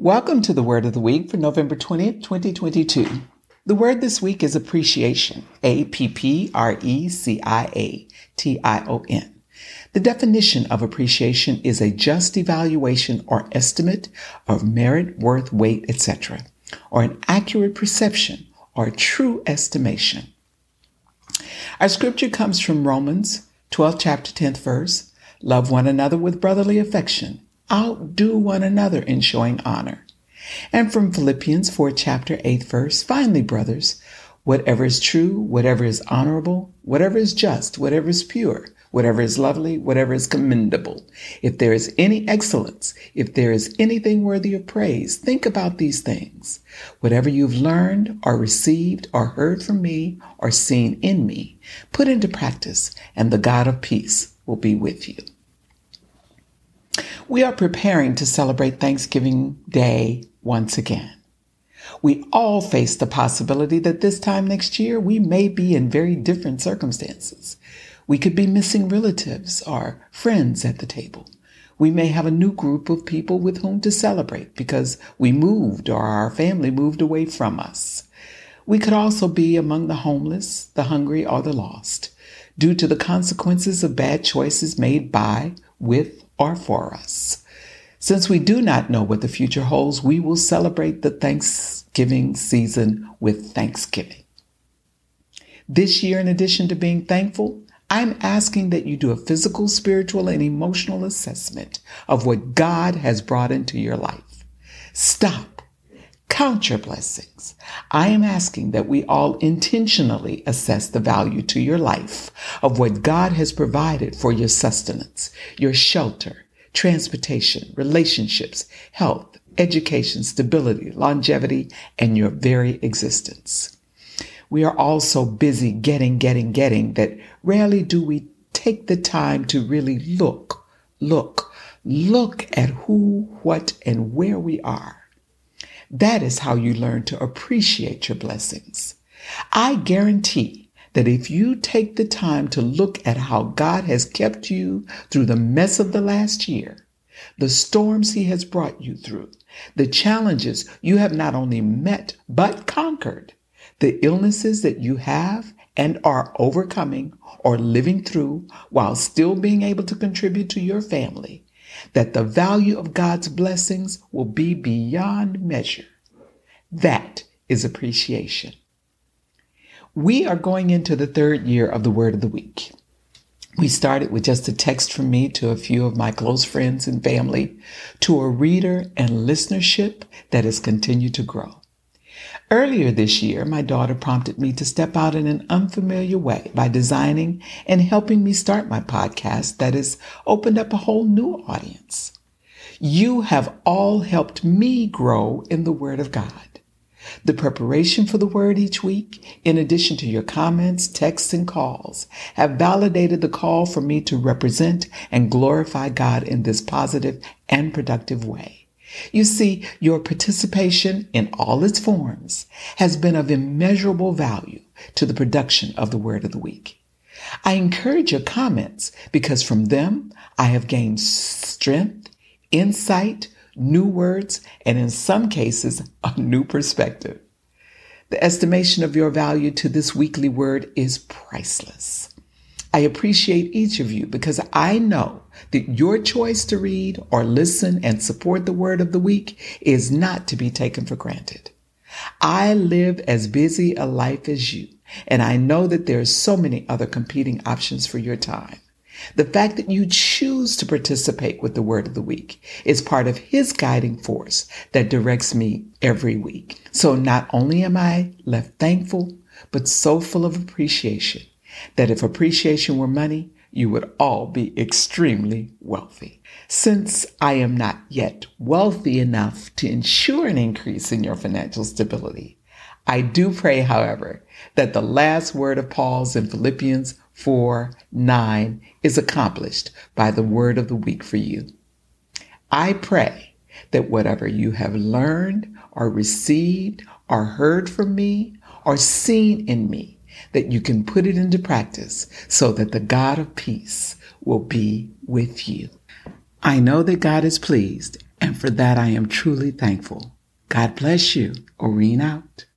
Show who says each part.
Speaker 1: Welcome to the Word of the Week for November 20th, 2022. The word this week is appreciation. A P P R E C I A T I O N. The definition of appreciation is a just evaluation or estimate of merit, worth, weight, etc., or an accurate perception or true estimation. Our scripture comes from Romans 12 chapter 10th verse. Love one another with brotherly affection. Outdo one another in showing honor. And from Philippians 4 chapter 8 verse, finally, brothers, whatever is true, whatever is honorable, whatever is just, whatever is pure, whatever is lovely, whatever is commendable, if there is any excellence, if there is anything worthy of praise, think about these things. Whatever you've learned or received or heard from me or seen in me, put into practice, and the God of peace will be with you. We are preparing to celebrate Thanksgiving Day once again. We all face the possibility that this time next year we may be in very different circumstances. We could be missing relatives or friends at the table. We may have a new group of people with whom to celebrate because we moved or our family moved away from us. We could also be among the homeless, the hungry, or the lost due to the consequences of bad choices made by, with, or for us. Since we do not know what the future holds, we will celebrate the Thanksgiving season with Thanksgiving. This year, in addition to being thankful, I'm asking that you do a physical, spiritual, and emotional assessment of what God has brought into your life. Stop. Count your blessings. I am asking that we all intentionally assess the value to your life of what God has provided for your sustenance, your shelter, transportation, relationships, health, education, stability, longevity, and your very existence. We are all so busy getting, getting, getting that rarely do we take the time to really look, look, look at who, what, and where we are. That is how you learn to appreciate your blessings. I guarantee that if you take the time to look at how God has kept you through the mess of the last year, the storms he has brought you through, the challenges you have not only met but conquered, the illnesses that you have and are overcoming or living through while still being able to contribute to your family, that the value of God's blessings will be beyond measure. That is appreciation. We are going into the third year of the Word of the Week. We started with just a text from me to a few of my close friends and family to a reader and listenership that has continued to grow. Earlier this year, my daughter prompted me to step out in an unfamiliar way by designing and helping me start my podcast that has opened up a whole new audience. You have all helped me grow in the Word of God. The preparation for the word each week, in addition to your comments, texts, and calls, have validated the call for me to represent and glorify God in this positive and productive way. You see, your participation in all its forms has been of immeasurable value to the production of the Word of the Week. I encourage your comments because from them I have gained strength, insight, new words, and in some cases, a new perspective. The estimation of your value to this weekly word is priceless. I appreciate each of you because I know that your choice to read or listen and support the word of the week is not to be taken for granted. I live as busy a life as you, and I know that there are so many other competing options for your time. The fact that you choose to participate with the word of the week is part of his guiding force that directs me every week. So not only am I left thankful, but so full of appreciation that if appreciation were money, you would all be extremely wealthy. Since I am not yet wealthy enough to ensure an increase in your financial stability, I do pray, however, that the last word of Paul's in Philippians 4 9 is accomplished by the word of the week for you. I pray that whatever you have learned or received or heard from me or seen in me, that you can put it into practice so that the God of peace will be with you. I know that God is pleased And for that, I am truly thankful. God bless you. Oreen out.